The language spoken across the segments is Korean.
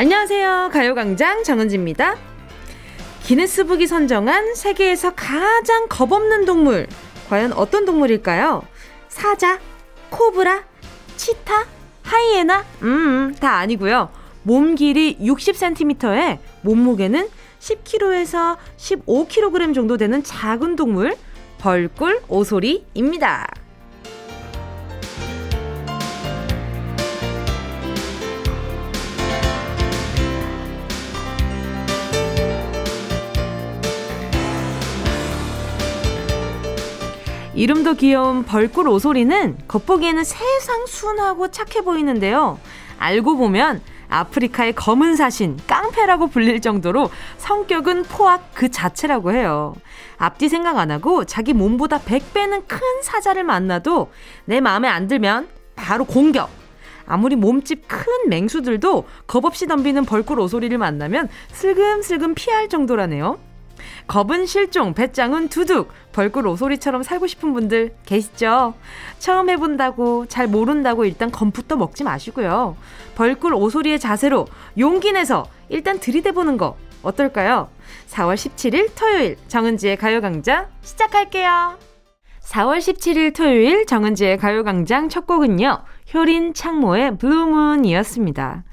안녕하세요. 가요광장 정은지입니다. 기네스북이 선정한 세계에서 가장 겁없는 동물. 과연 어떤 동물일까요? 사자, 코브라, 치타, 하이에나? 음, 다 아니고요. 몸 길이 60cm에 몸무게는 10kg에서 15kg 정도 되는 작은 동물, 벌꿀 오소리입니다. 이름도 귀여운 벌꿀 오소리는 겉보기에는 세상 순하고 착해 보이는데요. 알고 보면 아프리카의 검은 사신, 깡패라고 불릴 정도로 성격은 포악 그 자체라고 해요. 앞뒤 생각 안 하고 자기 몸보다 100배는 큰 사자를 만나도 내 마음에 안 들면 바로 공격. 아무리 몸집 큰 맹수들도 겁없이 덤비는 벌꿀 오소리를 만나면 슬금슬금 피할 정도라네요. 겁은 실종, 배짱은 두둑, 벌꿀 오소리처럼 살고 싶은 분들 계시죠? 처음 해본다고, 잘 모른다고 일단 검부터 먹지 마시고요. 벌꿀 오소리의 자세로 용기 내서 일단 들이대보는 거 어떨까요? 4월 17일 토요일 정은지의 가요광장 시작할게요. 4월 17일 토요일 정은지의 가요광장 첫 곡은요. 효린 창모의 블루문이었습니다.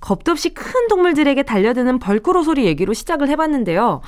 겁도 없이 큰 동물들에게 달려드는 벌꿀 오소리 얘기로 시작을 해봤는데요.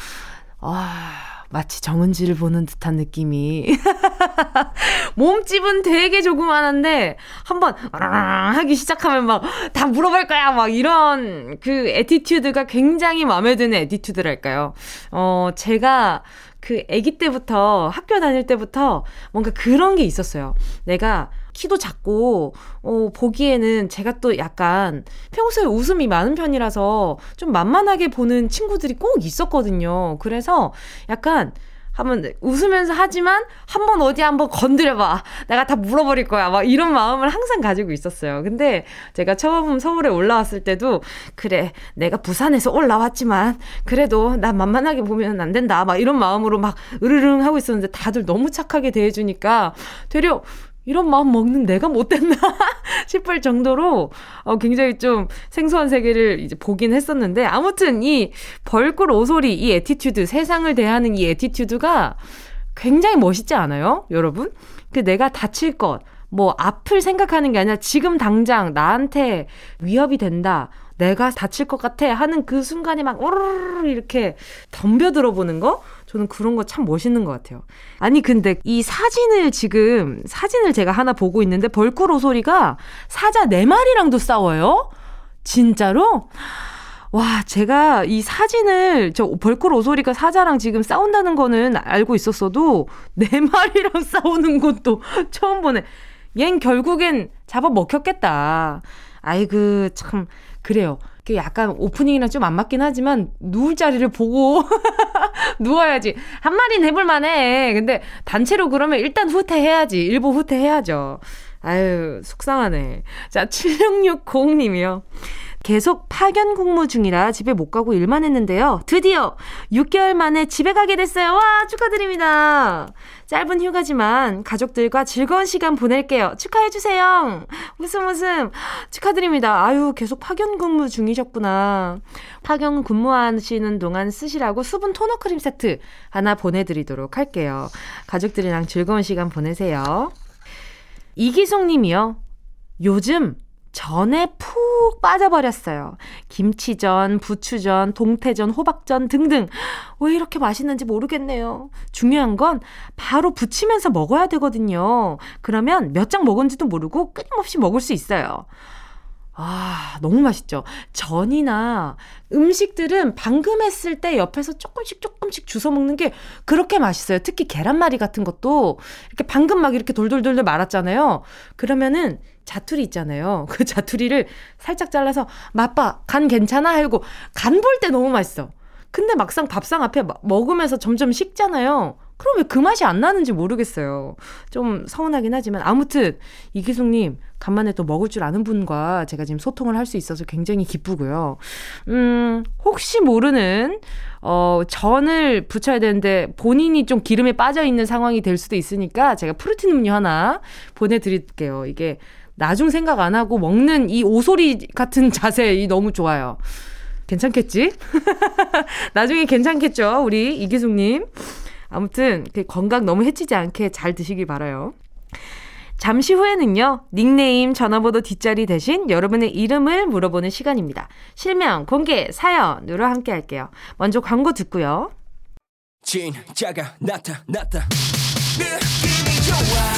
아, 마치 정은지를 보는 듯한 느낌이. 몸집은 되게 조그만한데, 한번, 하기 시작하면 막, 다 물어볼 거야! 막 이런, 그, attitude가 굉장히 마음에 드는 attitude랄까요. 어, 제가, 그, 아기 때부터, 학교 다닐 때부터, 뭔가 그런 게 있었어요. 내가, 키도 작고, 어, 보기에는 제가 또 약간 평소에 웃음이 많은 편이라서 좀 만만하게 보는 친구들이 꼭 있었거든요. 그래서 약간, 하면 웃으면서 하지만 한번 어디 한번 건드려봐. 내가 다 물어버릴 거야. 막 이런 마음을 항상 가지고 있었어요. 근데 제가 처음 서울에 올라왔을 때도 그래 내가 부산에서 올라왔지만 그래도 나 만만하게 보면 안 된다. 막 이런 마음으로 막 으르릉 하고 있었는데 다들 너무 착하게 대해주니까 되려 이런 마음 먹는 내가 못됐나 싶을 정도로 어, 굉장히 좀 생소한 세계를 이제 보긴 했었는데 아무튼 이 벌꿀 오소리 이 attitude 세상을 대하는 이 attitude가 굉장히 멋있지 않아요, 여러분? 그 내가 다칠 것, 뭐 앞을 생각하는 게 아니라 지금 당장 나한테 위협이 된다. 내가 다칠 것 같아 하는 그 순간에 막 오르르 이렇게 덤벼들어 보는 거 저는 그런 거 참 멋있는 것 같아요. 아니 근데 이 사진을 지금 사진을 제가 하나 보고 있는데 벌꾸로 소리가 사자 네 마리랑도 싸워요? 진짜로? 와, 제가 이 사진을 저 벌꿀 오소리가 사자랑 지금 싸운다는 거는 알고 있었어도 네 마리랑 싸우는 것도 처음 보네. 얜 결국엔 잡아 먹혔겠다. 아이고 참 그래요. 그 약간 오프닝이랑 좀 안 맞긴 하지만 누울 자리를 보고 누워야지. 한 마리는 해볼 만해. 근데 단체로 그러면 일단 후퇴해야지. 일부 후퇴해야죠. 아유, 속상하네. 자, 7660님이요. 계속 파견 근무 중이라 집에 못 가고 일만 했는데요. 드디어 6개월 만에 집에 가게 됐어요. 와, 축하드립니다. 짧은 휴가지만 가족들과 즐거운 시간 보낼게요. 축하해주세요. 웃음 웃음. 축하드립니다. 아유, 계속 파견 근무 중이셨구나. 파견 근무하시는 동안 쓰시라고 수분 토너 크림 세트 하나 보내드리도록 할게요. 가족들이랑 즐거운 시간 보내세요. 이기송 님이요. 요즘 전에 푹 빠져버렸어요. 김치전, 부추전, 동태전, 호박전 등등. 왜 이렇게 맛있는지 모르겠네요. 중요한 건 바로 부치면서 먹어야 되거든요. 그러면 몇 장 먹은지도 모르고 끊임없이 먹을 수 있어요. 아, 너무 맛있죠. 전이나 음식들은 방금 했을 때 옆에서 조금씩 조금씩 주워 먹는 게 그렇게 맛있어요. 특히 계란말이 같은 것도 이렇게 방금 막 이렇게 돌돌돌돌 말았잖아요. 그러면은 자투리 있잖아요. 그 자투리를 살짝 잘라서 맛봐. 간 괜찮아? 하고 간 볼 때 너무 맛있어. 근데 막상 밥상 앞에 먹으면서 점점 식잖아요. 그럼 왜 그 맛이 안 나는지 모르겠어요. 좀 서운하긴 하지만 아무튼 이기숙님 간만에 또 먹을 줄 아는 분과 제가 지금 소통을 할 수 있어서 굉장히 기쁘고요. 음 혹시 모르는 어 전을 부쳐야 되는데 본인이 좀 기름에 빠져 있는 상황이 될 수도 있으니까 제가 프로틴 음료 하나 보내드릴게요. 이게 나중 생각 안 하고 먹는 이 오소리 같은 자세 이 너무 좋아요. 괜찮겠지? 나중에 괜찮겠죠? 우리 이기숙님. 아무튼 그 건강 너무 해치지 않게 잘 드시길 바라요. 잠시 후에는요, 닉네임, 전화번호 뒷자리 대신 여러분의 이름을 물어보는 시간입니다. 실명, 공개, 사연으로 함께 할게요. 먼저 광고 듣고요. 진짜가 나타났다. 느낌이 좋아.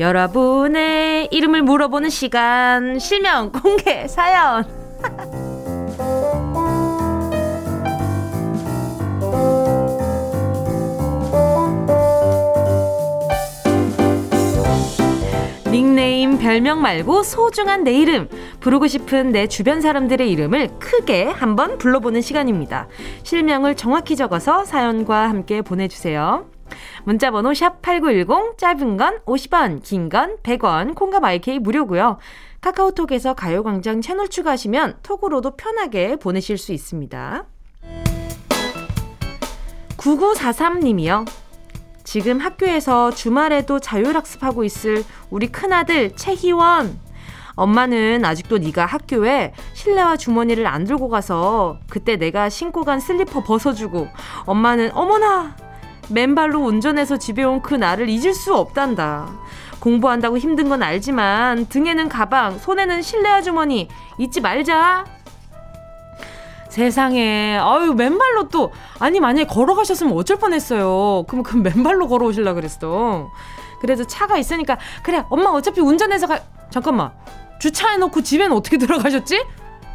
여러분의 이름을 물어보는 시간, 실명 공개 사연. 닉네임, 별명 말고 소중한 내 이름, 부르고 싶은 내 주변 사람들의 이름을 크게 한번 불러보는 시간입니다. 실명을 정확히 적어서 사연과 함께 보내주세요. 문자 번호 샵8910 짧은 건 50원, 긴 건 100원, 콩과 마이케이 무료고요. 카카오톡에서 가요광장 채널 추가하시면 톡으로도 편하게 보내실 수 있습니다. 9943님이요. 지금 학교에서 주말에도 자율학습하고 있을 우리 큰아들 최희원. 엄마는 아직도 네가 학교에 실내화 주머니를 안 들고 가서 그때 내가 신고 간 슬리퍼 벗어주고 엄마는 어머나 맨발로 운전해서 집에 온 그 나를 잊을 수 없단다. 공부한다고 힘든 건 알지만 등에는 가방, 손에는 실내화 주머니 잊지 말자. 세상에, 아유, 맨발로 또, 아니, 만약에 걸어가셨으면 어쩔 뻔했어요. 그럼 그 맨발로 걸어오실라 그랬어. 그래도 차가 있으니까, 그래, 엄마 어차피 운전해서 가, 잠깐만. 주차해놓고 집엔 어떻게 들어가셨지?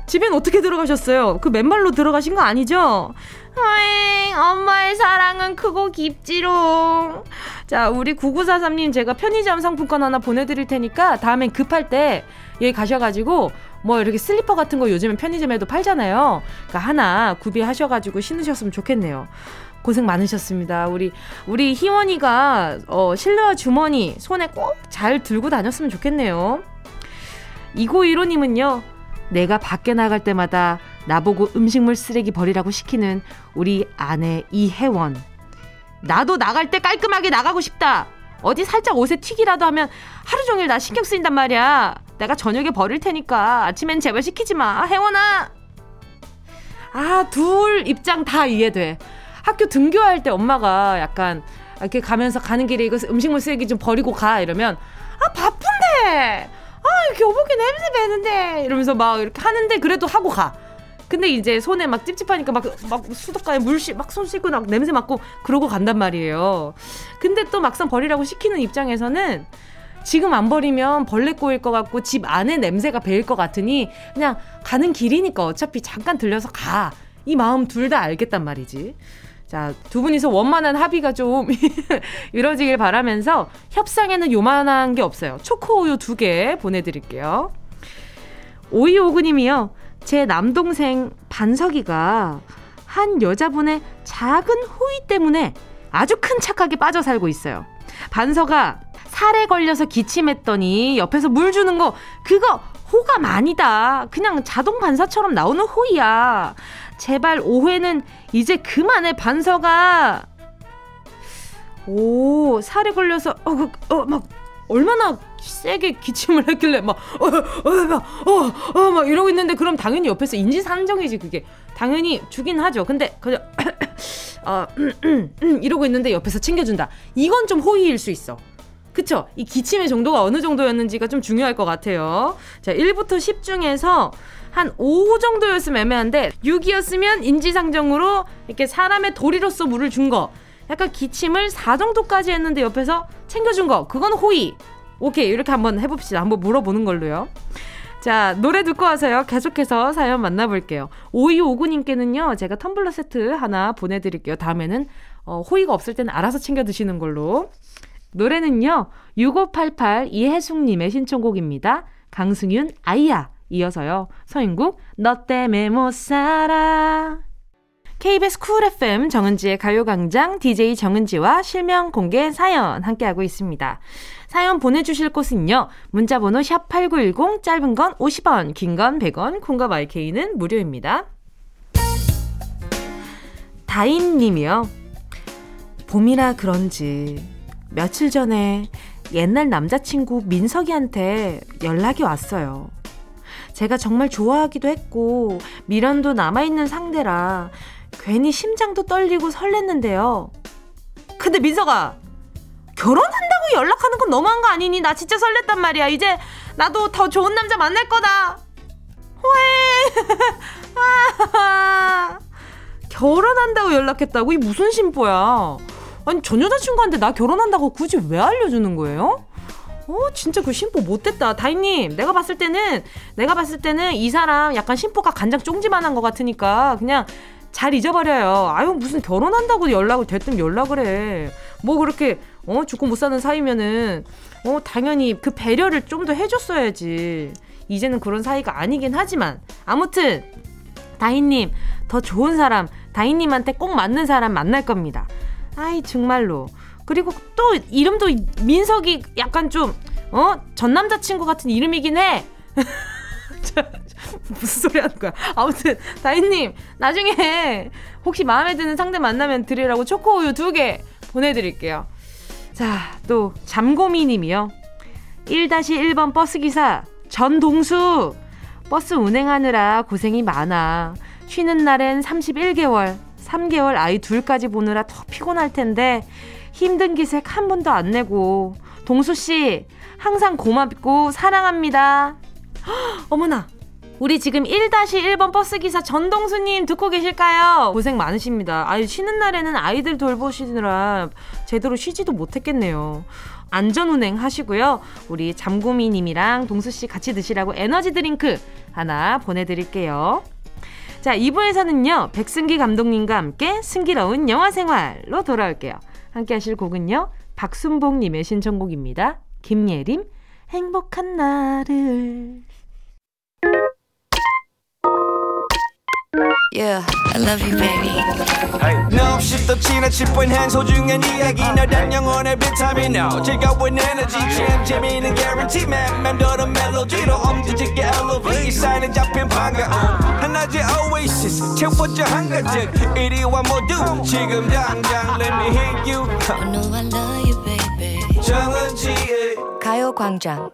집엔 어떻게 들어가셨어요? 그 맨발로 들어가신 거 아니죠? 어잉, 엄마의 사랑은 크고 깊지롱. 자, 우리 9943님 제가 편의점 상품권 하나 보내드릴 테니까 다음엔 급할 때 여기 가셔가지고 뭐 이렇게 슬리퍼 같은 거 요즘엔 편의점에도 팔잖아요. 그러니까 하나 구비하셔가지고 신으셨으면 좋겠네요. 고생 많으셨습니다. 우리 우리 희원이가 어, 실내화 주머니 손에 꼭 잘 들고 다녔으면 좋겠네요. 2915님은요. 내가 밖에 나갈 때마다 나보고 음식물 쓰레기 버리라고 시키는 우리 아내 이혜원. 나도 나갈 때 깔끔하게 나가고 싶다. 어디 살짝 옷에 튀기라도 하면 하루 종일 나 신경 쓰인단 말이야. 내가 저녁에 버릴 테니까 아침엔 제발 시키지 마. 혜원아. 아, 둘 입장 다 이해돼. 학교 등교할 때 엄마가 약간 이렇게 가면서 가는 길에 이거 음식물 쓰레기 좀 버리고 가 이러면 아 바쁜데 아 교복에 냄새 배는데 이러면서 막 이렇게 하는데 그래도 하고 가. 근데 이제 손에 막 찝찝하니까 막, 막 수도가에 물씨 막손 씻고 막 냄새 맡고 그러고 간단 말이에요. 근데 또 막상 버리라고 시키는 입장에서는 지금 안 버리면 벌레 꼬일 것 같고 집 안에 냄새가 배일 것 같으니 그냥 가는 길이니까 어차피 잠깐 들려서 가. 이 마음 둘 다 알겠단 말이지. 자, 두 분이서 원만한 합의가 좀 이루어지길 바라면서 협상에는 요만한 게 없어요. 초코우유 두 개 보내드릴게요. 오이오구님이요. 제 남동생 반석이가 한 여자분의 작은 호의 때문에 아주 큰 착각에 빠져 살고 있어요. 반석아, 살에 걸려서 기침했더니 옆에서 물 주는 거, 그거 호감 아니다. 그냥 자동 반사처럼 나오는 호의야. 제발 오해는 이제 그만해, 반석아. 오, 살에 걸려서, 어, 그, 어, 막, 얼마나 세게 기침을 했길래 막, 어, 어, 막, 어, 어, 막 이러고 있는데 그럼 당연히 옆에서 인지산정이지, 그게. 당연히 주긴 하죠. 근데, 그냥, 어, 음, 음, 음, 이러고 있는데 옆에서 챙겨준다. 이건 좀 호의일 수 있어. 그쵸? 이 기침의 정도가 어느 정도였는지가 좀 중요할 것 같아요. 자, 1부터 10 중에서 한 5 정도였으면 애매한데 6이었으면 인지상정으로 이렇게 사람의 도리로서 물을 준 거. 약간 기침을 4 정도까지 했는데 옆에서 챙겨준 거. 그건 호의. 오케이. 이렇게 한번 해봅시다. 한번 물어보는 걸로요. 자, 노래 듣고 와서요. 계속해서 사연 만나볼게요. 5259님께는요, 제가 텀블러 세트 하나 보내드릴게요. 다음에는, 어, 호의가 없을 때는 알아서 챙겨 드시는 걸로. 노래는요, 6588 이혜숙님의 신청곡입니다. 강승윤, 아이야. 이어서요, 서인국, 너 때문에 못 살아. KBS 쿨 FM 정은지의 가요광장 DJ 정은지와 실명 공개 사연 함께하고 있습니다. 사연 보내주실 곳은요. 문자번호 샵8910 짧은 건 50원, 긴 건 100원, 콩과 마이케이는 무료입니다. 다인님이요. 봄이라 그런지 며칠 전에 옛날 남자친구 민석이한테 연락이 왔어요. 제가 정말 좋아하기도 했고 미련도 남아있는 상대라 괜히 심장도 떨리고 설렜는데요. 근데 민석아, 결혼한다고 연락하는 건 너무한 거 아니니? 나 진짜 설렜단 말이야. 이제 나도 더 좋은 남자 만날 거다. 호해. 결혼한다고 연락했다고? 이 무슨 심보야? 아니 전 여자친구한테 나 결혼한다고 굳이 왜 알려주는 거예요? 어 진짜 그 심보 못됐다. 다희님 내가 봤을 때는 내가 봤을 때는 이 사람 약간 심보가 간장 쫑지만한 것 같으니까 그냥 잘 잊어버려요. 아유 무슨 결혼한다고 연락을 됐든 연락을 해 뭐 그렇게 어 죽고 못 사는 사이면은 어 당연히 그 배려를 좀 더 해줬어야지. 이제는 그런 사이가 아니긴 하지만. 아무튼 다희님 더 좋은 사람 다희님한테 꼭 맞는 사람 만날 겁니다. 아이 정말로 그리고 또 이름도 민석이 약간 좀 어? 전 남자친구 같은 이름이긴 해. 무슨 소리 하는 거야? 아무튼 다희님 나중에 혹시 마음에 드는 상대 만나면 드리라고 초코우유 두 개 보내드릴게요. 자, 또 잠고미님이요. 1-1번 버스기사 전동수 버스 운행하느라 고생이 많아. 쉬는 날엔 31개월, 3개월 아이 둘까지 보느라 더 피곤할 텐데 힘든 기색 한 번도 안 내고 동수 씨 항상 고맙고 사랑합니다. 헉, 어머나. 우리 지금 1-1번 버스기사 전동수님 듣고 계실까요? 고생 많으십니다. 아유, 쉬는 날에는 아이들 돌보시느라 제대로 쉬지도 못했겠네요. 안전운행 하시고요. 우리 잠구미님이랑 동수씨 같이 드시라고 에너지 드링크 하나 보내드릴게요. 자, 2부에서는요, 백승기 감독님과 함께 승기로운 영화 생활로 돌아올게요. 함께 하실 곡은요, 박순봉님의 신청곡입니다. 김예림, 행복한 날을. Yeah, I love you, baby. Hey. No, 없이 또 지나 칠 뻔한 소중한 이야기. 너란 영혼의 비타민 O 즐거운 에너지 참 재미있는 guarantee. man 맘대로 멜로디로 엄지짓게 elevate 사인에 잡힌 반가움. 하나의 oasis. 채워져 한가득 이리와 모두 지금 당장 let me hit you. I know I love you, baby. 정은지의 가요광장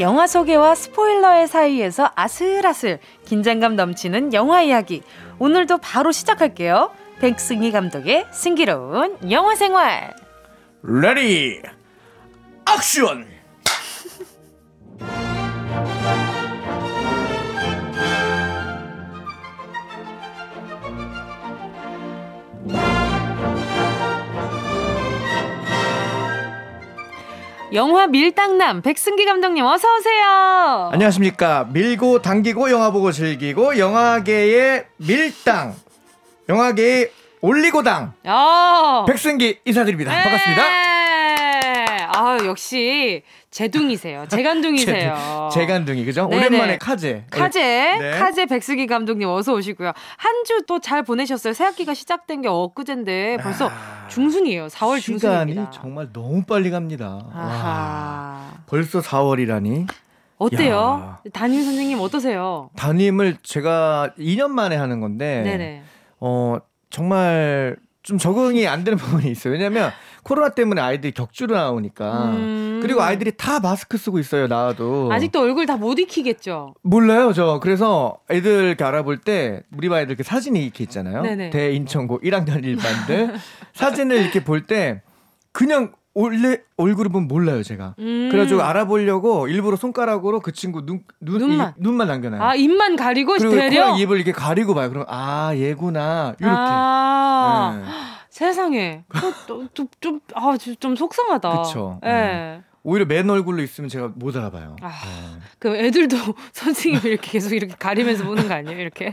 영화 소개와 스포일러의 사이에서 아슬아슬 긴장감 넘치는 영화 이야기. 오늘도 바로 시작할게요. 백승기 감독의 승기로운 영화 생활. Ready action! 영화 밀당남 백승기 감독님 어서 오세요. 안녕하십니까. 밀고 당기고 영화 보고 즐기고 영화계의 밀당. 영화계의 올리고당. 어. 백승기 인사드립니다. 네. 반갑습니다. 아 역시 제둥이세요. 재간둥이세요. 재간둥이 그죠? 네네. 오랜만에 카제. 카제. 네. 카제 백수기 감독님 어서 오시고요. 한 주 또 잘 보내셨어요. 새학기가 시작된 게 엊그젠데 벌써 아, 중순이에요. 4월 중순입니다. 시간이 정말 너무 빨리 갑니다. 와, 벌써 4월이라니. 어때요? 야. 담임 선생님 어떠세요? 담임을 제가 2년 만에 하는 건데 네네. 어 정말 좀 적응이 안 되는 부분이 있어요. 왜냐면 코로나 때문에 아이들이 격주로 나오니까. 음. 그리고 아이들이 다 마스크 쓰고 있어요, 나와도. 아직도 얼굴 다 못 익히겠죠? 몰라요, 저. 그래서 애들 이렇게 알아볼 때, 우리 반 애들 이렇게 사진이 이렇게 있잖아요. 네네. 대인천고 1학년 일반들. 사진을 이렇게 볼 때, 그냥 원래 얼굴을 보면 몰라요, 제가. 음. 그래가지고 알아보려고 일부러 손가락으로 그 친구 눈, 눈 눈만. 이, 눈만 남겨놔요. 아, 입만 가리고 그리고 대려? 입을 이렇게 가리고 봐요. 그럼, 아, 얘구나. 이렇게. 아. 네. 세상에. 좀, 좀, 좀, 아, 좀 속상하다. 그쵸. 예. 네. 오히려 맨 얼굴로 있으면 제가 못 알아봐요. 아, 네. 그 애들도 선생님이 이렇게 계속 이렇게 가리면서 보는 거 아니에요? 이렇게.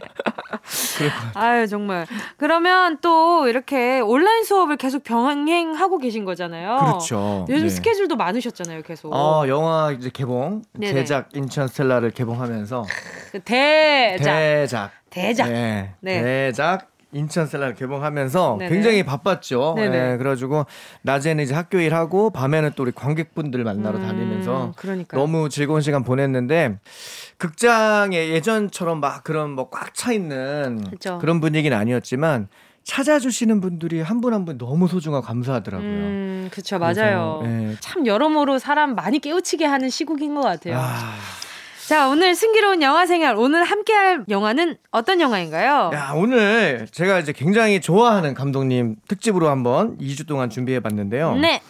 아유 정말. 그러면 또 이렇게 온라인 수업을 계속 병행하고 계신 거잖아요. 그렇죠. 요즘 네. 스케줄도 많으셨잖아요, 계속. 어, 영화 이제 개봉, 네네. 제작 인천 스텔라를 개봉하면서 그 대작. 대작. 대작. 네. 네. 대작 인천 셀라 개봉하면서 네네. 굉장히 바빴죠. 네, 그래가지고 낮에는 이제 학교 일하고 밤에는 또 우리 관객분들 만나러 음, 다니면서 그러니까요. 너무 즐거운 시간 보냈는데 극장에 예전처럼 막 그런 뭐 꽉 차 있는 그쵸. 그런 분위기는 아니었지만 찾아주시는 분들이 한 분 한분 너무 소중하고 감사하더라고요. 음, 그렇죠, 맞아요. 네. 참 여러모로 사람 많이 깨우치게 하는 시국인 것 같아요. 아... 자, 오늘 승기로운 영화 생활. 오늘 함께 할 영화는 어떤 영화인가요? 야, 오늘 제가 이제 굉장히 좋아하는 감독님 특집으로 한번 2주 동안 준비해 봤는데요. 네.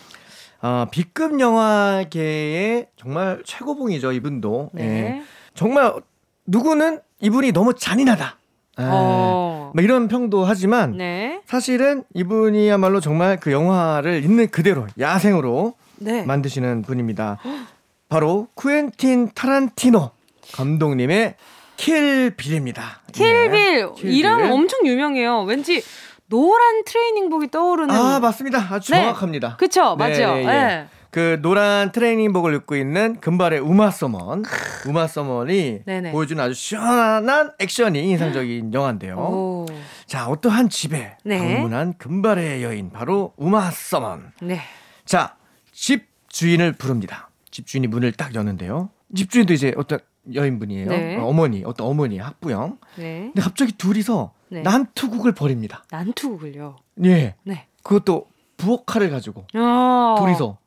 어, B급 영화계의 정말 최고봉이죠, 이분도. 네. 예. 정말 누구는 이분이 너무 잔인하다. 어. 뭐 이런 평도 하지만 네. 사실은 이분이야말로 정말 그 영화를 있는 그대로 야생으로 네. 만드시는 분입니다. 바로 쿠엔틴 타란티노 감독님의 킬빌입니다. 킬빌 네. 이름 엄청 유명해요. 왠지 노란 트레이닝복이 떠오르는. 아 맞습니다. 아주 네. 정확합니다. 그쵸 네, 맞죠. 네, 네. 그 노란 트레이닝복을 입고 있는 금발의 우마 서먼, 우마 서먼이 보여주는 아주 시원한 액션이 인상적인 영화인데요. 오. 자 어떠한 집에 네. 방문한 금발의 여인 바로 우마 서먼. 네. 자집 주인을 부릅니다. 집주인이 문을 딱 여는데요. 집주인도 이제 어떤 여인분이에요. 네. 어, 어머니, 어떤 어머니, 학부형. 네. 근데 갑자기 둘이서 네. 난투국을 벌입니다. 난투국을요? 예. 네. 그것도 부엌 칼을 가지고 아~ 둘이서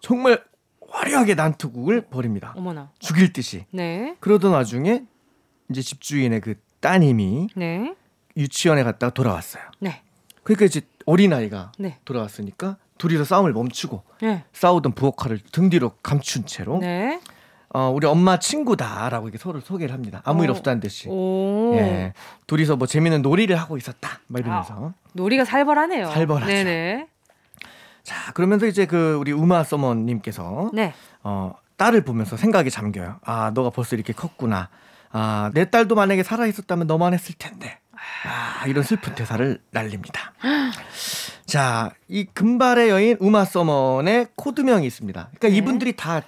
정말 화려하게 난투국을 벌입니다. 어머나. 죽일 듯이. 네. 그러던 와중에 이제 집주인의 그 따님이 네. 유치원에 갔다가 돌아왔어요. 네. 그러니까 이제 어린아이가 네. 돌아왔으니까 둘이서 싸움을 멈추고 네. 싸우던 부엌칼을 등 뒤로 감춘 채로 네. 어, 우리 엄마 친구다라고 이렇게 서로 소개를 합니다. 아무 일 어. 없다는 듯이. 오. 예. 둘이서 뭐 재밌는 놀이를 하고 있었다. 막 이러면서. 아, 놀이가 살벌하네요. 살벌하죠. 네네. 자, 그러면서 이제 그 우리 우마 서먼님께서 네. 어, 딸을 보면서 생각이 잠겨요. 아, 너가 벌써 이렇게 컸구나. 아, 내 딸도 만약에 살아 있었다면 너만 했을 텐데. 아, 이런 슬픈 대사를 날립니다. 자, 이 금발의 여인 우마 서먼의 코드명이 있습니다. 그러니까 네. 이분들이 다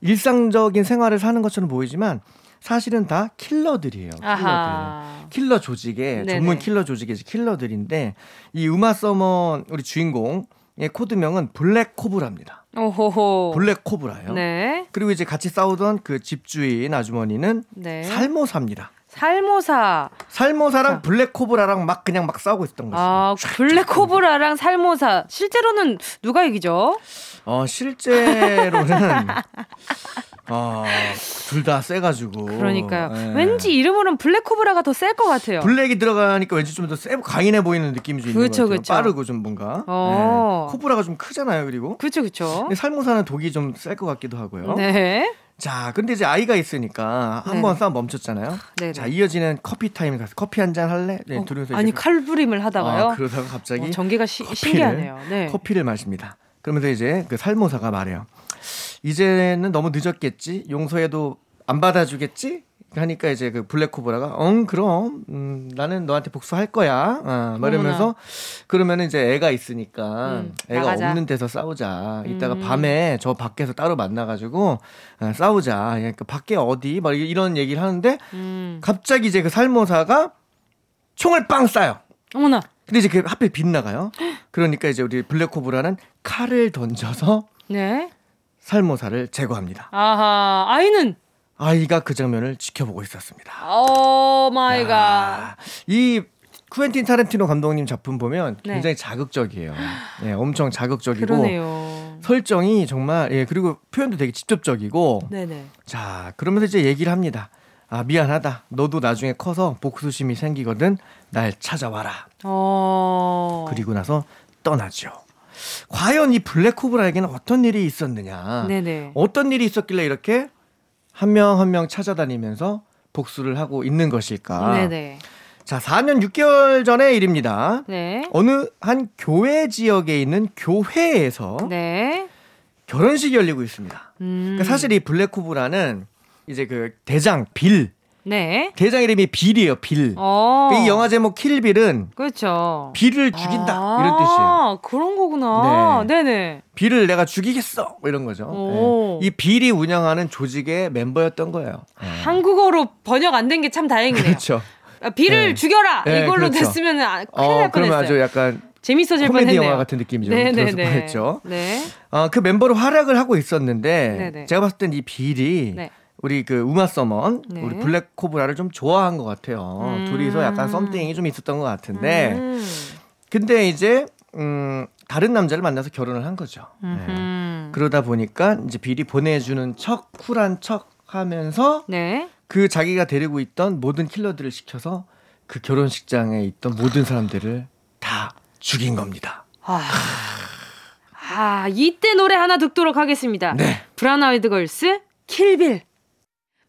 일상적인 생활을 사는 것처럼 보이지만 사실은 다 킬러들이에요. 킬러들. 킬러 조직의 네네. 전문 킬러 조직의 킬러들인데 이 우마 서먼 우리 주인공 의 코드명은 블랙 코브라입니다. 오호호. 블랙 코브라예요. 네. 그리고 이제 같이 싸우던 그 집주인 아주머니는 네. 살모사입니다. 살모사. 살모사랑 블랙코브라랑 막 그냥 막 싸우고 있었던 거죠. 아, 블랙코브라랑 살모사. 실제로는 누가 이기죠? 어, 실제로는 어, 둘다 세가지고. 그러니까요. 네. 왠지 이름으로는 블랙코브라가 더 셀 것 같아요. 블랙이 들어가니까 왠지 좀 더 세, 강인해 보이는 느낌이 좀 그쵸, 있는 것 같아요. 빠르고 좀 뭔가. 어. 네. 코브라가 좀 크잖아요, 그리고. 그렇죠, 그렇죠. 살모사는 독이 좀 셀 것 같기도 하고요. 네. 자, 근데 이제 아이가 있으니까 한번 네. 싸움 멈췄잖아요. 네네. 자, 이어지는 커피 타임 가서 커피 한 잔 할래? 네, 어, 둘이서 아니 칼부림을 하다가요. 아, 그러다가 갑자기 어, 전개가 시, 커피를, 신기하네요. 네. 커피를 마십니다. 그러면서 이제 그 살모사가 말해요. 이제는 너무 늦었겠지. 용서해도 안 받아주겠지. 하니까 이제 그 블랙코브라가 응 그럼 음, 나는 너한테 복수할 거야. 어, 말하면서 그러면 이제 애가 있으니까 음, 애가 나가자. 없는 데서 싸우자. 이따가 음. 밤에 저 밖에서 따로 만나가지고 어, 싸우자. 그러니까 밖에 어디 막 이런 얘기를 하는데 음. 갑자기 이제 그 살모사가 총을 빵 쏴요. 어머나. 근데 이제 그 하필 빗나가요. 그러니까 이제 우리 블랙코브라는 칼을 던져서 네. 살모사를 제거합니다. 아하. 아이는 아이가 그 장면을 지켜보고 있었습니다. Oh my god. 이 쿠엔틴 타란티노 감독님 작품 보면 네. 굉장히 네. 자극적이에요. 네, 엄청 자극적이고 그러네요. 설정이 정말 예 그리고 표현도 되게 직접적이고. 네네. 자 그러면서 이제 얘기를 합니다. 아 미안하다. 너도 나중에 커서 복수심이 생기거든. 날 찾아와라. 어... 그리고 나서 떠나죠. 과연 이 블랙호브라에게는 어떤 일이 있었느냐. 네네. 어떤 일이 있었길래 이렇게 한 명 한 명 찾아다니면서 복수를 하고 있는 것일까. 네네. 자, 4년 6개월 전의 일입니다. 네. 어느 한 교회 지역에 있는 교회에서 네. 결혼식이 열리고 있습니다. 음. 그러니까 사실 이 블랙호브라는 이제 그 대장 빌 네. 대장 이름이 빌이에요, 빌. 어. 이 영화 제목 킬빌은 그렇죠. 빌을 죽인다 아~ 이런 뜻이에요. 그런 거구나. 네. 네네. 빌을 내가 죽이겠어 뭐 이런 거죠. 네. 이 빌이 운영하는 조직의 멤버였던 거예요. 네. 한국어로 번역 안 된 게 참 다행이네요. 그렇죠. 아, 빌을 네. 죽여라 네, 이걸로 그렇죠. 됐으면 아, 큰일 날 어, 뻔했어요. 그러면 아주 약간 재밌어질 코미디 뻔했네요. 영화 같은 느낌이죠. 네네네. 뻔했죠. 네. 어, 그 멤버로 활약을 하고 있었는데 네네. 제가 봤을 땐 이 빌이 네. 우리 그 우마 서먼 네. 우리 블랙 코브라를 좀 좋아한 것 같아요. 음. 둘이서 약간 썸띵이 좀 있었던 것 같은데 음. 근데 이제 음 다른 남자를 만나서 결혼을 한 거죠. 네. 그러다 보니까 이제 빌이 보내주는 척 쿨한 척 하면서 네. 그 자기가 데리고 있던 모든 킬러들을 시켜서 그 결혼식장에 있던 모든 사람들을 다 죽인 겁니다. 아, 아 이때 노래 하나 듣도록 하겠습니다. 네. 브라운 아이드 걸스 킬빌.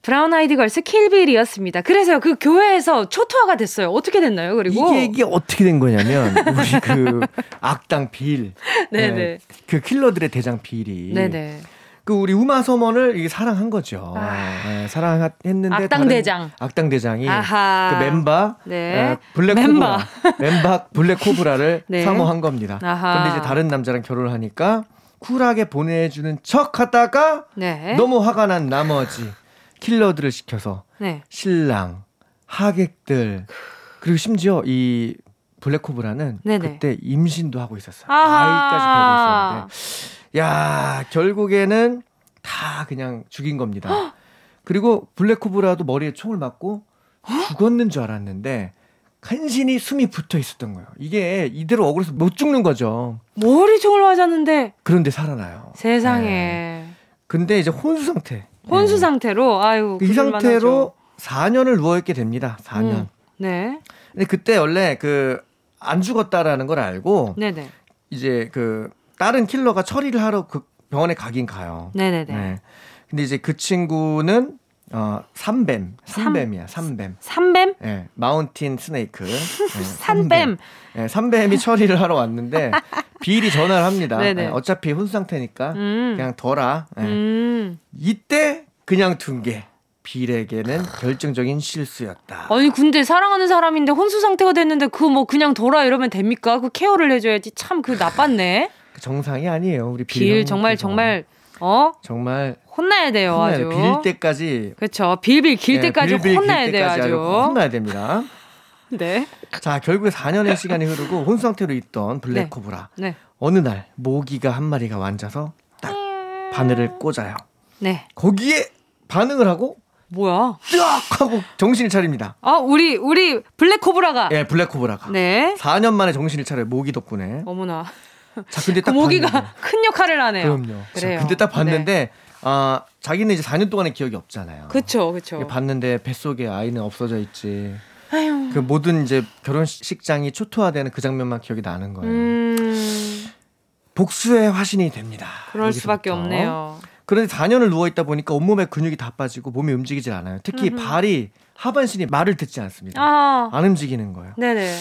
브라운 아이드 걸스 킬빌이었습니다. 그래서 그 교회에서 초토화가 됐어요. 어떻게 됐나요? 그리고 이게, 이게 어떻게 된 거냐면 우리 그 악당 빌, 네네, 네, 그 킬러들의 대장 빌이, 네네. 그 우리 우마 서먼을 이게 사랑한 거죠. 아. 네, 사랑했는데 악당 대장, 악당 대장이 아하. 그 멤버, 네. 어, 블랙 멤버, 멤버 블랙 코브라를 네. 사모한 겁니다. 아하. 근데 이제 다른 남자랑 결혼을 하니까 쿨하게 보내주는 척하다가 네. 너무 화가 난 나머지. 킬러들을 시켜서 네. 신랑, 하객들 그리고 심지어 이 블랙호브라는 네네. 그때 임신도 하고 있었어요. 아하. 아이까지 배고 있었는데 야 결국에는 다 그냥 죽인 겁니다. 그리고 블랙호브라도 머리에 총을 맞고 죽었는 줄 알았는데 간신히 숨이 붙어 있었던 거예요. 이게 이대로 억울해서 못 죽는 거죠. 머리 총을 맞았는데 그런데 살아나요. 세상에. 네. 근데 이제 혼수 상태. 혼수 네. 상태로 아유 이 상태로 4년을 누워 있게 됩니다. 4년. 음, 네. 근데 그때 원래 그 안 죽었다라는 걸 알고 네네. 이제 그 다른 킬러가 처리를 하러 그 병원에 가긴 가요. 네네네. 네. 근데 이제 그 친구는 어, 삼뱀. 삼뱀이야, 삼뱀. 삼뱀? 예, 네, 마운틴 스네이크. 네, 삼뱀. 예, 네, 삼뱀이 처리를 하러 왔는데, 비일이 전화를 합니다. 네, 어차피 혼수 상태니까, 음. 그냥 둬라. 예. 음. 이때 그냥 둔 게, 빌에게는 결정적인 실수였다. 아니 근데 사랑하는 사람인데 혼수 상태가 됐는데 그 뭐 그냥 돌아 이러면 됩니까? 그 케어를 해줘야지 참 그 나빴네. 그 정상이 아니에요 우리 빌. 빌 정말 정말 어 정말 혼나야 돼요, 혼나야 아주. 빌 때까지. 그렇죠. 빌빌 길 네, 때까지 빌빌 혼나야 돼요, 아주. 혼나야 됩니다. 네. 자, 결국에 4년의 시간이 흐르고 혼 상태로 있던 블랙코브라. 네. 네. 어느 날 모기가 한 마리가 앉아서 딱 바늘을 꽂아요. 네. 거기에 반응을 하고 뭐야? 뜨악 하고 정신을 차립니다. 아, 우리 우리 블랙코브라가. 예, 블랙코브라가. 네. 4년 만에 정신을 차려요. 모기 덕분에. 어머나. 자, 근데 딱 그 모기가 봤는데. 큰 역할을 하네요. 그럼요. 그래요. 자, 근데 딱 봤는데 네. 아, 자기는 이제 4년 동안의 기억이 없잖아요. 그렇죠. 그렇죠. 봤는데 뱃속에 아이는 없어져 있지. 아유. 그 모든 이제 결혼식장이 초토화되는 그 장면만 기억이 나는 거예요. 음... 복수의 화신이 됩니다. 그럴 여기서부터. 수밖에 없네요. 그런데 4년을 누워 있다 보니까 온몸에 근육이 다 빠지고 몸이 움직이질 않아요. 특히 음흠. 발이 하반신이 말을 듣지 않습니다. 아. 안 움직이는 거예요. 네네.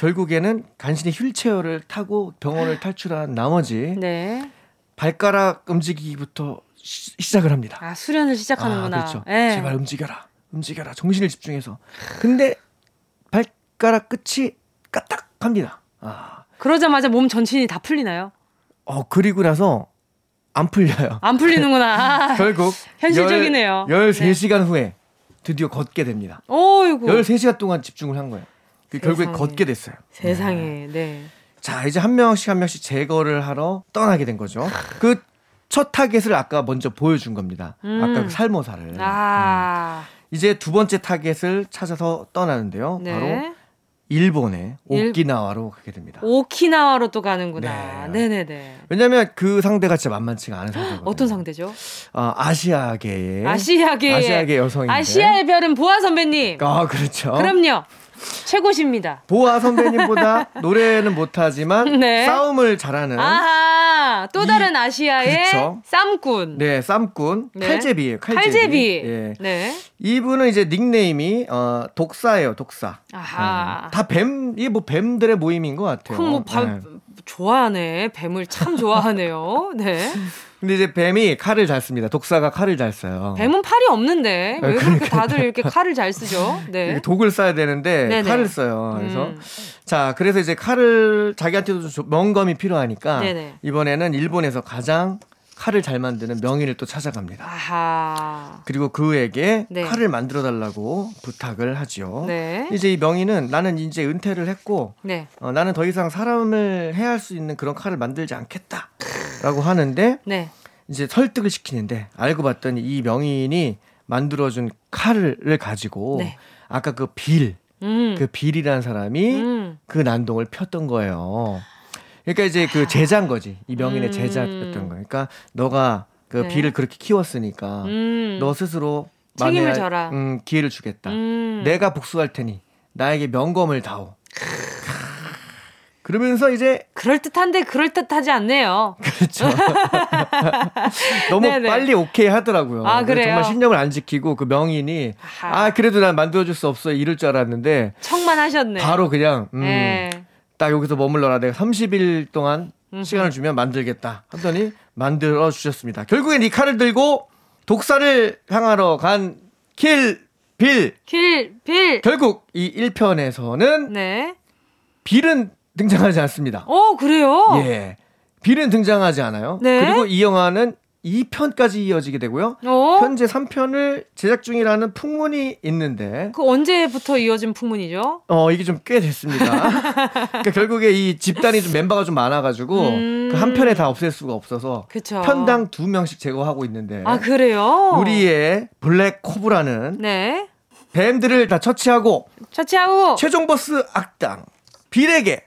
결국에는 간신히 휠체어를 타고 병원을 탈출한 나머지 네. 발가락 움직이기부터 시, 작을 합니다. 아 수련을 시작하는구나. 아, 그렇죠. 네. 제발 움직여라, 움직여라, 정신을 집중해서. 근데 발가락 끝이 까딱합니다. 아. 그러자마자 몸 전신이 다 풀리나요? 어 그리고 나서 안 풀려요. 안 풀리는구나. 결국 현실적이네요. 13시간 네. 후에 드디어 걷게 됩니다. 어이구. 13시간 동안 집중을 한 거예요. 그 결국에 걷게 됐어요. 세상에, 네. 네. 자, 이제 한 명씩 한 명씩 제거를 하러 떠나게 된 거죠. 그 첫 타겟을 아까 먼저 보여준 겁니다. 음. 아까 그 살모사를. 아. 음. 이제 두 번째 타겟을 찾아서 떠나는데요. 네. 바로 일본의 오키나와로 가게 됩니다. 오키나와로 또 가는구나. 네. 네네네. 왜냐하면 그 상대가 진짜 만만치가 않은 상대거든요. 어떤 상대죠? 어, 아시아계의 아시아계 아시아계 여성인데 아시아의 별은 보아 선배님. 아 그렇죠. 그럼요. 최고십니다. 보아 선배님보다 노래는 못하지만 네. 싸움을 잘하는. 아하, 또 다른 이, 아시아의 그렇죠. 쌈꾼. 네, 쌈꾼. 네. 칼제비예요. 칼제비. 칼제비. 예. 네. 이분은 이제 닉네임이 어, 독사예요, 독사. 아하. 네. 다 뱀, 이게 뭐 뱀들의 모임인 것 같아요. 그럼 뭐 바, 네. 좋아하네. 뱀을 참 좋아하네요. 네. 근데 이제 뱀이 칼을 잘 씁니다. 독사가 칼을 잘 써요. 뱀은 팔이 없는데 왜 그렇게 다들 이렇게 칼을 잘 쓰죠? 네. 독을 써야 되는데 네네. 칼을 써요. 그래서 음. 자 그래서 이제 칼을 자기한테도 좀 명검이 필요하니까 네네. 이번에는 일본에서 가장 칼을 잘 만드는 명인을 또 찾아갑니다. 아하. 그리고 그에게 네. 칼을 만들어 달라고 부탁을 하죠. 네. 이제 이 명인은 나는 이제 은퇴를 했고 네. 어, 나는 더 이상 사람을 해할 수 있는 그런 칼을 만들지 않겠다라고 하는데 네. 이제 설득을 시키는데 알고 봤더니 이 명인이 만들어준 칼을 가지고 네. 아까 그 빌, 음. 그 빌이라는 사람이 음. 그 난동을 폈던 거예요. 그러니까 이제 그 제자인 거지. 이 명인의 음. 제자였던 거. 그러니까 너가 그 네. 비를 그렇게 키웠으니까 음. 너 스스로 책임을 져라. 음, 기회를 주겠다. 음. 내가 복수할 테니 나에게 명검을 다오. 그러면서 이제 그럴 듯한데 그럴 듯하지 않네요. 그렇죠. 너무 네네. 빨리 오케이 하더라고요. 아, 그래요? 정말 신념을 안 지키고 그 명인이 아하. 아 그래도 난 만들어줄 수 없어 이럴 줄 알았는데 청만 하셨네. 바로 그냥 음, 네. 딱 여기서 머물러라. 내가 30일 동안 시간을 주면 만들겠다. 하더니 만들어 주셨습니다. 결국엔 이 칼을 들고 독사를 향하러 간 킬, 빌. 킬, 빌. 결국 이 1편에서는 네. 빌은 등장하지 않습니다. 어, 그래요? 예. 빌은 등장하지 않아요. 네. 그리고 이 영화는 2편까지 이어지게 되고요. 어? 현재 3편을 제작 중이라는 풍문이 있는데. 그 언제부터 이어진 풍문이죠? 어, 이게 좀 꽤 됐습니다. 그러니까 결국에 이 집단이 좀 멤버가 좀 많아가지고 음... 그한 편에 다 없앨 수가 없어서 그쵸. 편당 두 명씩 제거하고 있는데. 아, 그래요? 우리의 블랙 코브라는 네. 뱀들을 다 처치하고 처치하고 최종 보스 악당 빌에게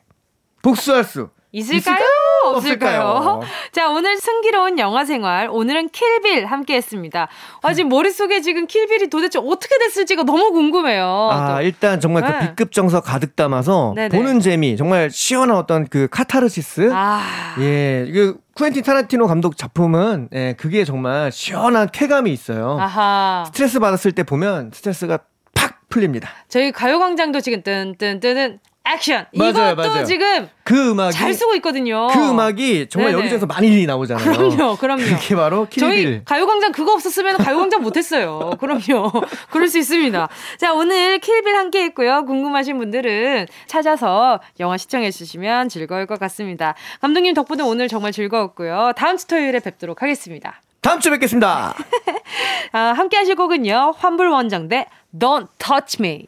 복수할 수 있을까요? 있을까요? 없을까요? 자, 오늘 승기로운 영화 생활. 오늘은 킬빌 함께 했습니다. 아, 지금 머릿속에 지금 킬빌이 도대체 어떻게 됐을지가 너무 궁금해요. 아, 또. 일단 정말 그 네. 그 B급 정서 가득 담아서 네네. 보는 재미, 정말 시원한 어떤 그 카타르시스. 아. 예, 그 쿠엔틴 타란티노 감독 작품은 예, 그게 정말 시원한 쾌감이 있어요. 아하. 스트레스 받았을 때 보면 스트레스가 팍 풀립니다. 저희 가요광장도 지금 뜬뜬뜬은 액션. 맞아요, 이것도 맞아요. 지금 그 음악이 잘 쓰고 있거든요. 그 음악이 정말 네네. 여기저기서 많이 나오잖아요. 그럼요, 그럼요. 그게 바로 킬빌. 저희 가요광장 그거 없었으면 가요광장 못했어요. 그럼요. 그럴 수 있습니다. 자, 오늘 킬빌 함께 했고요. 궁금하신 분들은 찾아서 영화 시청해 주시면 즐거울 것 같습니다. 감독님 덕분에 오늘 정말 즐거웠고요. 다음 주 토요일에 뵙도록 하겠습니다. 다음 주에 뵙겠습니다. 아, 함께 하실 곡은요. 환불 원정대 Don't Touch Me.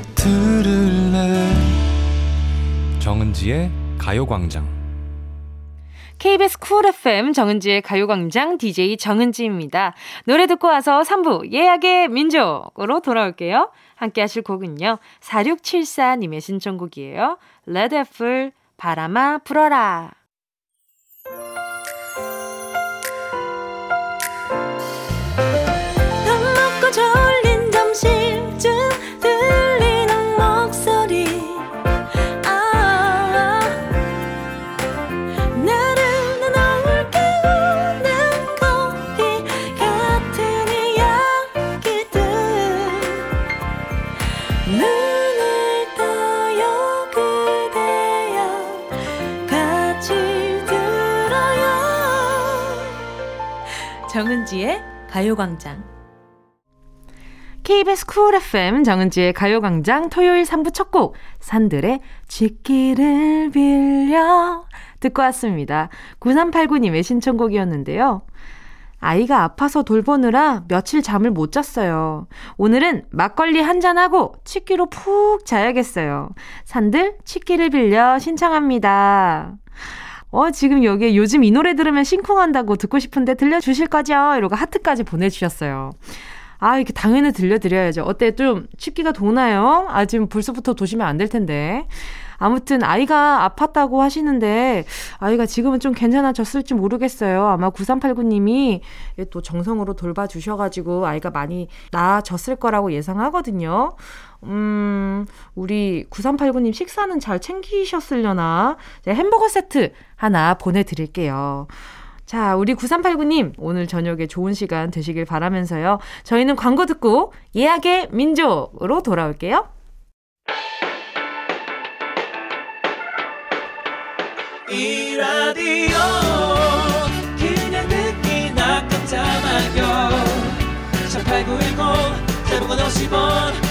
들을래 정은지의 가요광장 KBS 쿨 FM 정은지의 가요광장 DJ 정은지입니다. 노래 듣고 와서 3부 예약의 민족으로 돌아올게요. 함께 하실 곡은요. 4674님의 신청곡이에요. 레드애플 바람아 불어라. 가요광장. KBS 쿨 FM 정은지의 가요광장 토요일 3부 첫 곡, 산들의 쥐기를 빌려 듣고 왔습니다. 9389님의 신청곡이었는데요. 아이가 아파서 돌보느라 며칠 잠을 못 잤어요. 오늘은 막걸리 한잔하고 치기로 푹 자야겠어요. 산들 치기를 빌려 신청합니다. 어, 지금 여기에 요즘 이 노래 들으면 심쿵한다고 듣고 싶은데 들려주실 거죠? 이러고 하트까지 보내주셨어요. 아, 이렇게 당연히 들려드려야죠. 어때? 좀 춥기가 도나요? 아, 지금 벌써부터 도시면 안 될 텐데. 아무튼 아이가 아팠다고 하시는데 아이가 지금은 좀 괜찮아졌을지 모르겠어요. 아마 9389님이 또 정성으로 돌봐주셔가지고 아이가 많이 나아졌을 거라고 예상하거든요. 음, 우리 9389님 식사는 잘 챙기셨으려나? 햄버거 세트 하나 보내드릴게요. 자, 우리 9389님, 오늘 저녁에 좋은 시간 되시길 바라면서요. 저희는 광고 듣고 예약의 민족으로 돌아올게요. 이 라디오 그냥 듣기나 깜짝마요 18910 대목원 50원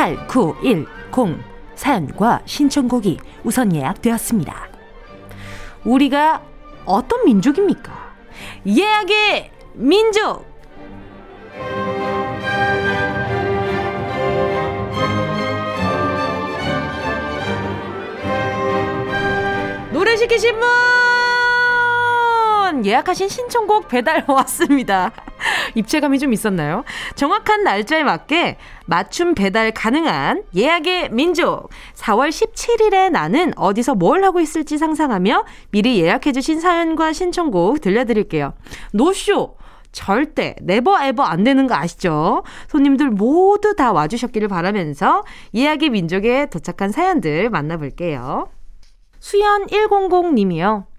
8910 사연과 신청곡이 우선 예약되었습니다. 우리가 어떤 민족입니까? 예약의 민족! 노래 시키신 분! 예약하신 신청곡 배달 왔습니다. 입체감이 좀 있었나요? 정확한 날짜에 맞게 맞춤 배달 가능한 예약의 민족. 4월 17일에 나는 어디서 뭘 하고 있을지 상상하며 미리 예약해주신 사연과 신청곡 들려드릴게요. 노쇼! 절대 네버 에버 안 되는 거 아시죠? 손님들 모두 다 와주셨기를 바라면서 예약의 민족에 도착한 사연들 만나볼게요. 수연 100님이요.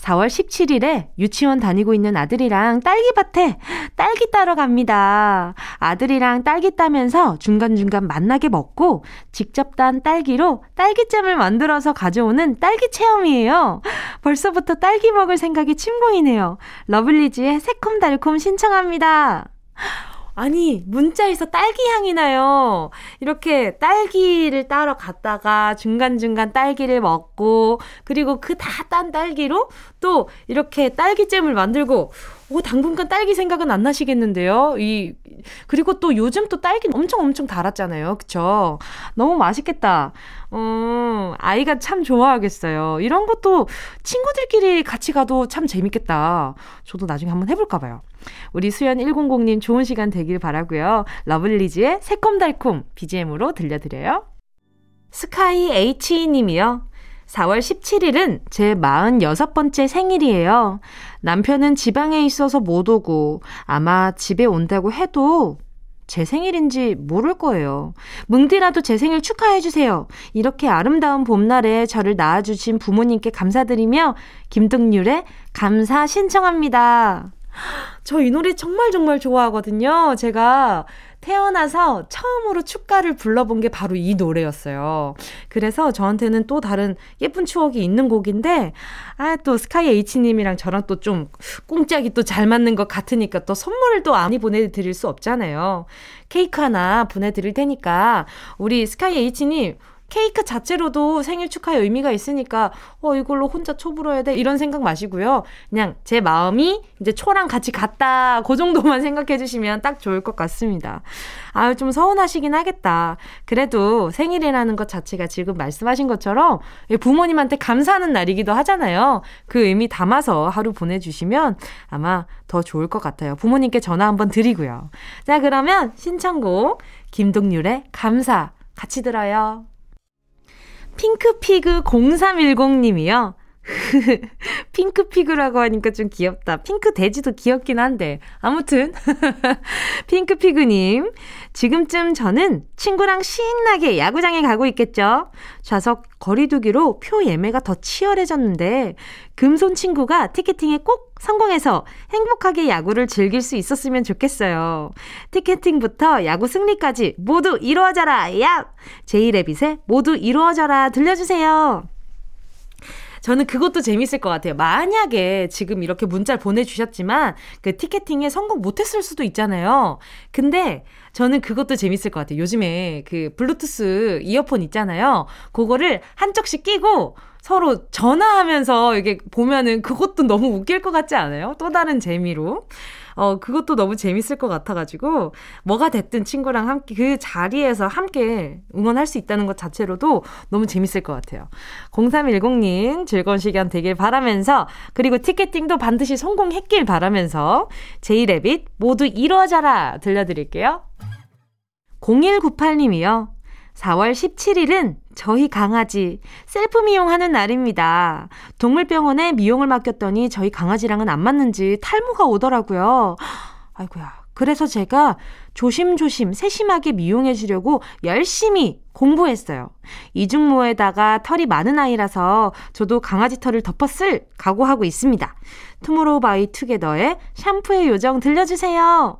4월 17일에 유치원 다니고 있는 아들이랑 딸기밭에 딸기 따러 갑니다. 아들이랑 딸기 따면서 중간중간 만나게 먹고 직접 딴 딸기로 딸기잼을 만들어서 가져오는 딸기 체험이에요. 벌써부터 딸기 먹을 생각이 침 고이네요. 러블리즈의 새콤달콤 신청합니다. 아니, 문자에서 딸기 향이 나요. 이렇게 딸기를 따러 갔다가 중간중간 딸기를 먹고, 그리고 그 다 딴 딸기로 또 이렇게 딸기잼을 만들고, 오, 당분간 딸기 생각은 안 나시겠는데요? 이, 그리고 또 요즘 또 딸기 엄청 엄청 달았잖아요. 그쵸? 너무 맛있겠다. 어, 아이가 참 좋아하겠어요. 이런 것도 친구들끼리 같이 가도 참 재밌겠다. 저도 나중에 한번 해볼까 봐요. 우리 수연 100님 좋은 시간 되길 바라고요. 러블리즈의 새콤달콤 BGM으로 들려드려요. 스카이 H님이요. 4월 17일은 제 46번째 생일이에요. 남편은 지방에 있어서 못 오고 아마 집에 온다고 해도 제 생일인지 모를 거예요. 뭉디라도 제 생일 축하해주세요. 이렇게 아름다운 봄날에 저를 낳아주신 부모님께 감사드리며 김동률의 감사 신청합니다. 저 이 노래 정말 정말 좋아하거든요. 제가 태어나서 처음으로 축가를 불러본 게 바로 이 노래였어요. 그래서 저한테는 또 다른 예쁜 추억이 있는 곡인데, 아, 또 스카이 H님이랑 저랑 또 좀 꽁짝이 또 잘 맞는 것 같으니까 또 선물을 또 많이 보내드릴 수 없잖아요. 케이크 하나 보내드릴 테니까, 우리 스카이 H님, 케이크 자체로도 생일 축하의 의미가 있으니까 어 이걸로 혼자 초 불어야 돼 이런 생각 마시고요. 그냥 제 마음이 이제 초랑 같이 같다 그 정도만 생각해 주시면 딱 좋을 것 같습니다. 아유 좀 서운하시긴 하겠다. 그래도 생일이라는 것 자체가 지금 말씀하신 것처럼 부모님한테 감사하는 날이기도 하잖아요. 그 의미 담아서 하루 보내주시면 아마 더 좋을 것 같아요. 부모님께 전화 한번 드리고요. 자 그러면 신청곡 김동률의 감사 같이 들어요. 핑크피그 0310님이요. 핑크피그라고 하니까 좀 귀엽다. 핑크 돼지도 귀엽긴 한데. 아무튼, 핑크피그님. 지금쯤 저는 친구랑 신나게 야구장에 가고 있겠죠? 좌석 거리두기로 표 예매가 더 치열해졌는데, 금손 친구가 티켓팅에 꼭 성공해서 행복하게 야구를 즐길 수 있었으면 좋겠어요. 티켓팅부터 야구 승리까지 모두 이루어져라! 야! 제이레빗의 모두 이루어져라! 들려주세요. 저는 그것도 재밌을 것 같아요. 만약에 지금 이렇게 문자를 보내주셨지만 그 티켓팅에 성공 못했을 수도 있잖아요. 근데 저는 그것도 재밌을 것 같아요. 요즘에 그 블루투스 이어폰 있잖아요. 그거를 한쪽씩 끼고 서로 전화하면서 이게 보면은 그것도 너무 웃길 것 같지 않아요? 또 다른 재미로. 어, 그것도 너무 재밌을 것 같아가지고, 뭐가 됐든 친구랑 함께, 그 자리에서 함께 응원할 수 있다는 것 자체로도 너무 재밌을 것 같아요. 0310님, 즐거운 시간 되길 바라면서, 그리고 티켓팅도 반드시 성공했길 바라면서, 제이레빗 모두 이루어져라 들려드릴게요. 0198님이요. 4월 17일은 저희 강아지 셀프 미용하는 날입니다. 동물병원에 미용을 맡겼더니 저희 강아지랑은 안 맞는지 탈모가 오더라고요. 아이고야. 그래서 제가 조심조심 세심하게 미용해 주려고 열심히 공부했어요. 이중모에다가 털이 많은 아이라서 저도 강아지 털을 덮었을 각오하고 있습니다. 투모로우 바이 투게더의 샴푸의 요정 들려주세요.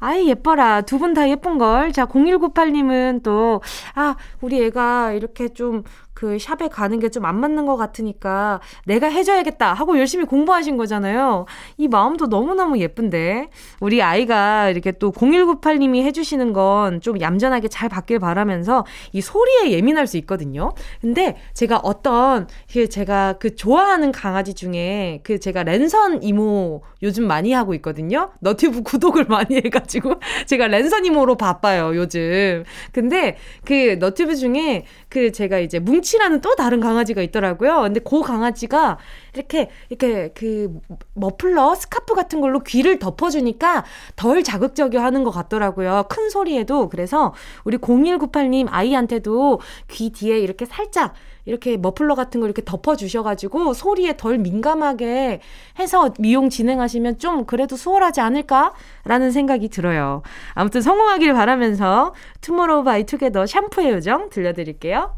아이, 예뻐라. 두 분 다 예쁜걸. 자, 0198님은 또, 아, 우리 애가 이렇게 좀 그 샵에 가는 게 좀 안 맞는 것 같으니까 내가 해줘야겠다 하고 열심히 공부하신 거잖아요. 이 마음도 너무너무 예쁜데 우리 아이가 이렇게 또 0198님이 해주시는 건 좀 얌전하게 잘 받길 바라면서 이 소리에 예민할 수 있거든요. 근데 제가 어떤 그 제가 그 좋아하는 강아지 중에 그 제가 랜선 이모 요즘 많이 하고 있거든요. 너튜브 구독을 많이 해가지고 제가 랜선 이모로 바빠요 요즘. 근데 그 너튜브 중에 그 제가 이제 뭉치 라는 또 다른 강아지가 있더라고요. 근데 그 강아지가 이렇게 이렇게 그 머플러 스카프 같은 걸로 귀를 덮어주니까 덜 자극적이 하는 것 같더라고요. 큰 소리에도 그래서 우리 0198님 아이한테도 귀 뒤에 이렇게 살짝 이렇게 머플러 같은 걸 이렇게 덮어주셔가지고 소리에 덜 민감하게 해서 미용 진행하시면 좀 그래도 수월하지 않을까라는 생각이 들어요. 아무튼 성공하길 바라면서 투모로우 바이 투게더 샴푸의 요정 들려드릴게요.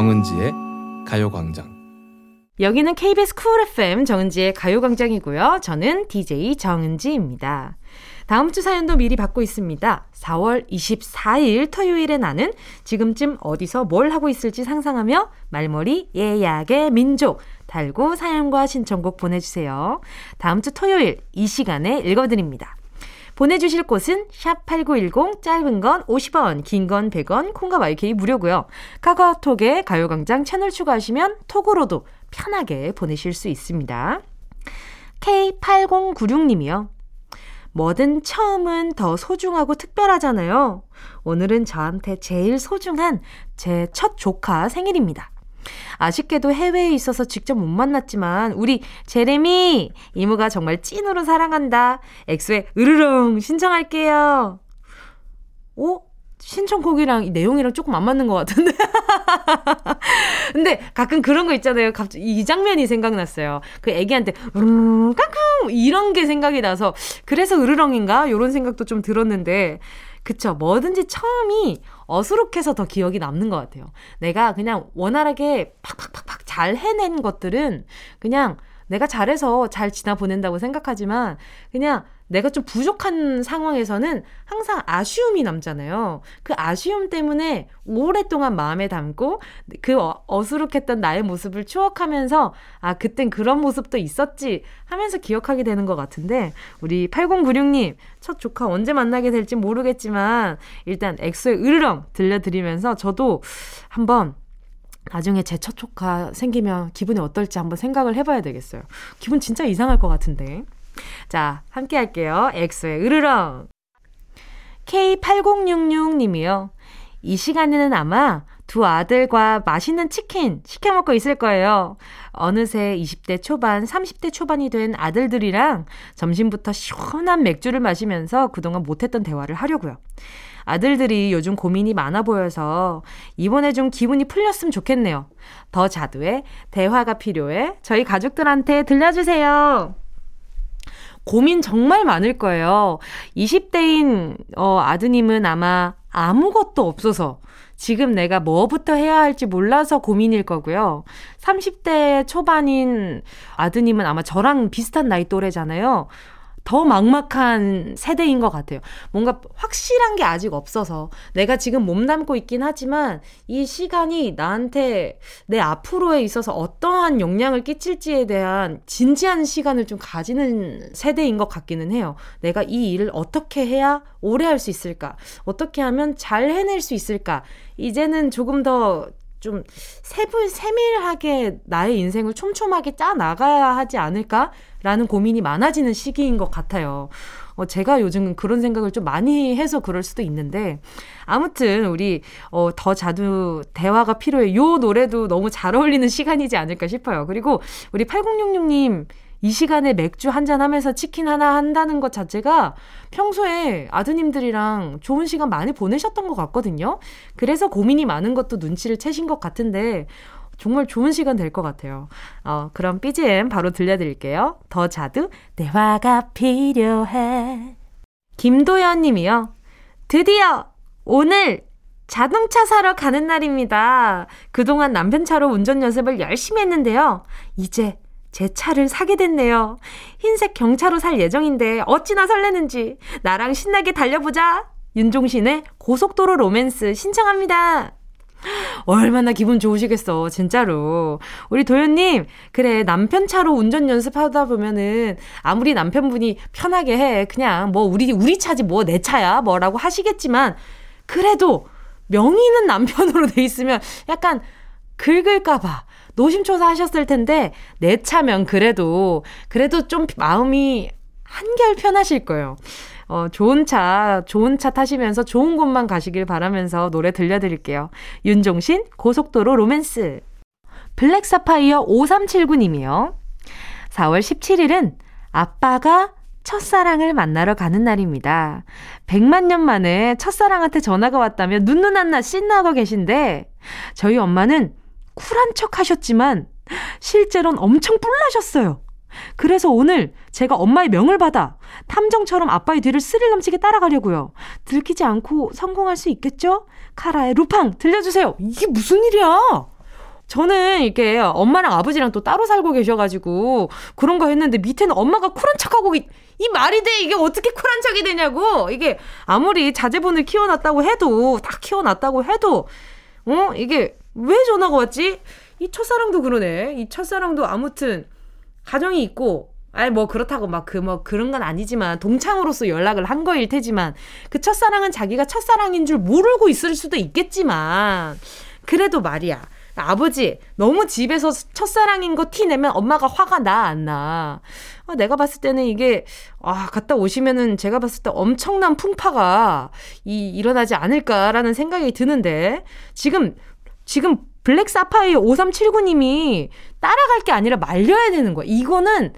정은지의 가요광장 여기는 KBS 쿨 FM 정은지의 가요광장이고요. 저는 DJ 정은지입니다. 다음 주 사연도 미리 받고 있습니다. 4월 24일 토요일에 나는 지금쯤 어디서 뭘 하고 있을지 상상하며 말머리 예약의 민족 달고 사연과 신청곡 보내주세요. 다음 주 토요일 이 시간에 읽어드립니다. 보내주실 곳은 샵8910 짧은 건 50원, 긴 건 100원, 콩과 마이케이 무료고요. 카카오톡에 가요광장 채널 추가하시면 톡으로도 편하게 보내실 수 있습니다. K8096님이요. 뭐든 처음은 더 소중하고 특별하잖아요. 오늘은 저한테 제일 소중한 제 첫 조카 생일입니다. 아쉽게도 해외에 있어서 직접 못 만났지만 우리 제레미 이모가 정말 찐으로 사랑한다. 엑소의 으르렁 신청할게요. 오? 신청곡이랑 내용이랑 조금 안 맞는 것 같은데. 근데 가끔 그런 거 있잖아요. 갑자기 이 장면이 생각났어요. 그 애기한테 으르렁 깡깡 이런 게 생각이 나서 그래서 으르렁인가? 이런 생각도 좀 들었는데 그쵸. 뭐든지 처음이 어수룩해서 더 기억이 남는 것 같아요. 내가 그냥 원활하게 팍팍팍팍 잘 해낸 것들은 그냥 내가 잘해서 잘 지나 보낸다고 생각하지만 그냥 내가 좀 부족한 상황에서는 항상 아쉬움이 남잖아요. 그 아쉬움 때문에 오랫동안 마음에 담고 그 어, 어수룩했던 나의 모습을 추억하면서 아, 그땐 그런 모습도 있었지 하면서 기억하게 되는 것 같은데 우리 8096님 첫 조카 언제 만나게 될지 모르겠지만 일단 엑소의 으르렁 들려드리면서 저도 한번 나중에 제 첫 조카 생기면 기분이 어떨지 한번 생각을 해봐야 되겠어요. 기분 진짜 이상할 것 같은데. 자, 함께 할게요. 엑소의 으르렁. K8066님이요. 이 시간에는 아마 두 아들과 맛있는 치킨 시켜 먹고 있을 거예요. 어느새 20대 초반, 30대 초반이 된 아들들이랑 점심부터 시원한 맥주를 마시면서 그동안 못했던 대화를 하려고요. 아들들이 요즘 고민이 많아 보여서 이번에 좀 기분이 풀렸으면 좋겠네요. 더 자두의 대화가 필요해. 저희 가족들한테 들려주세요. 고민 정말 많을 거예요. 20대인 어, 아드님은 아마 아무것도 없어서 지금 내가 뭐부터 해야 할지 몰라서 고민일 거고요. 30대 초반인 아드님은 아마 저랑 비슷한 나이 또래잖아요. 더 막막한 세대인 것 같아요. 뭔가 확실한 게 아직 없어서 내가 지금 몸담고 있긴 하지만 이 시간이 나한테 내 앞으로에 있어서 어떠한 영향을 끼칠지에 대한 진지한 시간을 좀 가지는 세대인 것 같기는 해요. 내가 이 일을 어떻게 해야 오래 할 수 있을까? 어떻게 하면 잘 해낼 수 있을까? 이제는 조금 더좀 세부, 세밀하게 나의 인생을 촘촘하게 짜 나가야 하지 않을까? 라는 고민이 많아지는 시기인 것 같아요. 어, 제가 요즘 그런 생각을 좀 많이 해서 그럴 수도 있는데, 아무튼, 우리, 어, 더 자주 대화가 필요해. 요 노래도 너무 잘 어울리는 시간이지 않을까 싶어요. 그리고 우리 8066님, 이 시간에 맥주 한 잔 하면서 치킨 하나 한다는 것 자체가 평소에 아드님들이랑 좋은 시간 많이 보내셨던 것 같거든요. 그래서 고민이 많은 것도 눈치를 채신 것 같은데, 정말 좋은 시간 될 것 같아요. 어, 그럼 BGM 바로 들려드릴게요. 더 자두, 대화가 필요해. 김도연 님이요. 드디어 오늘 자동차 사러 가는 날입니다. 그동안 남편 차로 운전 연습을 열심히 했는데요. 이제 제 차를 사게 됐네요. 흰색 경차로 살 예정인데 어찌나 설레는지 나랑 신나게 달려보자. 윤종신의 고속도로 로맨스 신청합니다. 얼마나 기분 좋으시겠어, 진짜로. 우리 도현님, 그래, 남편 차로 운전 연습하다 보면은, 아무리 남편분이 편하게 해. 그냥, 뭐, 우리, 우리 차지 뭐, 내 차야. 뭐라고 하시겠지만, 그래도, 명의는 남편으로 돼 있으면, 약간, 긁을까봐. 노심초사 하셨을 텐데, 새 차면 그래도, 그래도 좀 마음이 한결 편하실 거예요. 어, 좋은 차, 좋은 차 타시면서 좋은 곳만 가시길 바라면서 노래 들려드릴게요. 윤종신, 고속도로 로맨스. 블랙사파이어 5379님이요. 4월 17일은 아빠가 첫사랑을 만나러 가는 날입니다. 100만 년 만에 첫사랑한테 전화가 왔다며 눈누난나 신나고 계신데, 저희 엄마는 쿨한 척 하셨지만, 실제로는 엄청 뿔나셨어요. 그래서 오늘 제가 엄마의 명을 받아 탐정처럼 아빠의 뒤를 스릴 넘치게 따라가려고요. 들키지 않고 성공할 수 있겠죠? 카라의 루팡 들려주세요. 이게 무슨 일이야? 저는 이게 엄마랑 아버지랑 또 따로 살고 계셔가지고 그런 거 했는데 밑에는 엄마가 쿨한 척하고 이, 이 말이 돼 이게 어떻게 쿨한 척이 되냐고 이게 아무리 자제분을 키워놨다고 해도 다 키워놨다고 해도 어 이게 왜 전화가 왔지? 이 첫사랑도 그러네 이 첫사랑도 아무튼 가정이 있고 아니 뭐 그렇다고 막 그 뭐 그런 건 아니지만 동창으로서 연락을 한 거일 테지만 그 첫사랑은 자기가 첫사랑인 줄 모르고 있을 수도 있겠지만 그래도 말이야 아버지 너무 집에서 첫사랑인 거 티 내면 엄마가 화가 나 안 나? 아, 내가 봤을 때는 이게 아 갔다 오시면은 제가 봤을 때 엄청난 풍파가 이 일어나지 않을까라는 생각이 드는데 지금 지금 블랙 사파이어 5379님이 따라갈 게 아니라 말려야 되는 거야. 이거는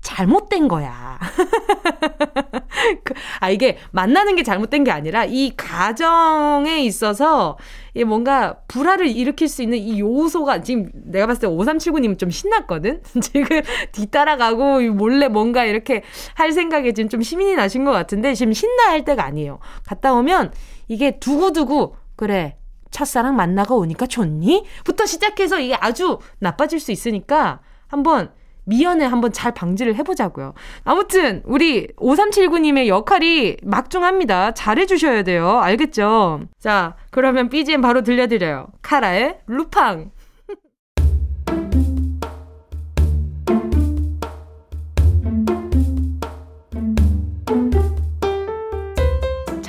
잘못된 거야. 그, 아, 이게 만나는 게 잘못된 게 아니라 이 가정에 있어서 이 뭔가 불화를 일으킬 수 있는 이 요소가 지금 내가 봤을 때 5379님 좀 신났거든? 지금 뒤따라가고 몰래 뭔가 이렇게 할 생각에 지금 좀 시민이 나신 것 같은데 지금 신나 할 때가 아니에요. 갔다 오면 이게 두고두고 그래 첫사랑 만나고 오니까 좋니? 부터 시작해서 이게 아주 나빠질 수 있으니까 한번 미연에 한번 잘 방지를 해보자고요. 아무튼 우리 5379님의 역할이 막중합니다. 잘해주셔야 돼요. 알겠죠? 자, 그러면 BGM 바로 들려드려요. 카라의 루팡.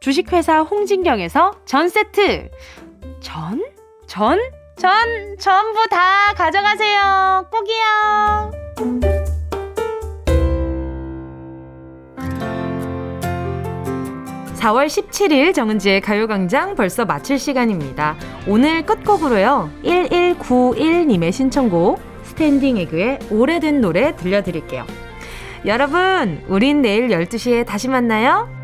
주식회사 홍진경에서 전 세트, 전? 전? 전 전부 다 가져가세요. 꼭이요. 4월 17일 정은지의 가요광장 벌써 마칠 시간입니다. 오늘 끝곡으로요. 1191님의 신청곡 스탠딩 에그의 오래된 노래 들려드릴게요. 여러분, 우린 내일 12시에 다시 만나요.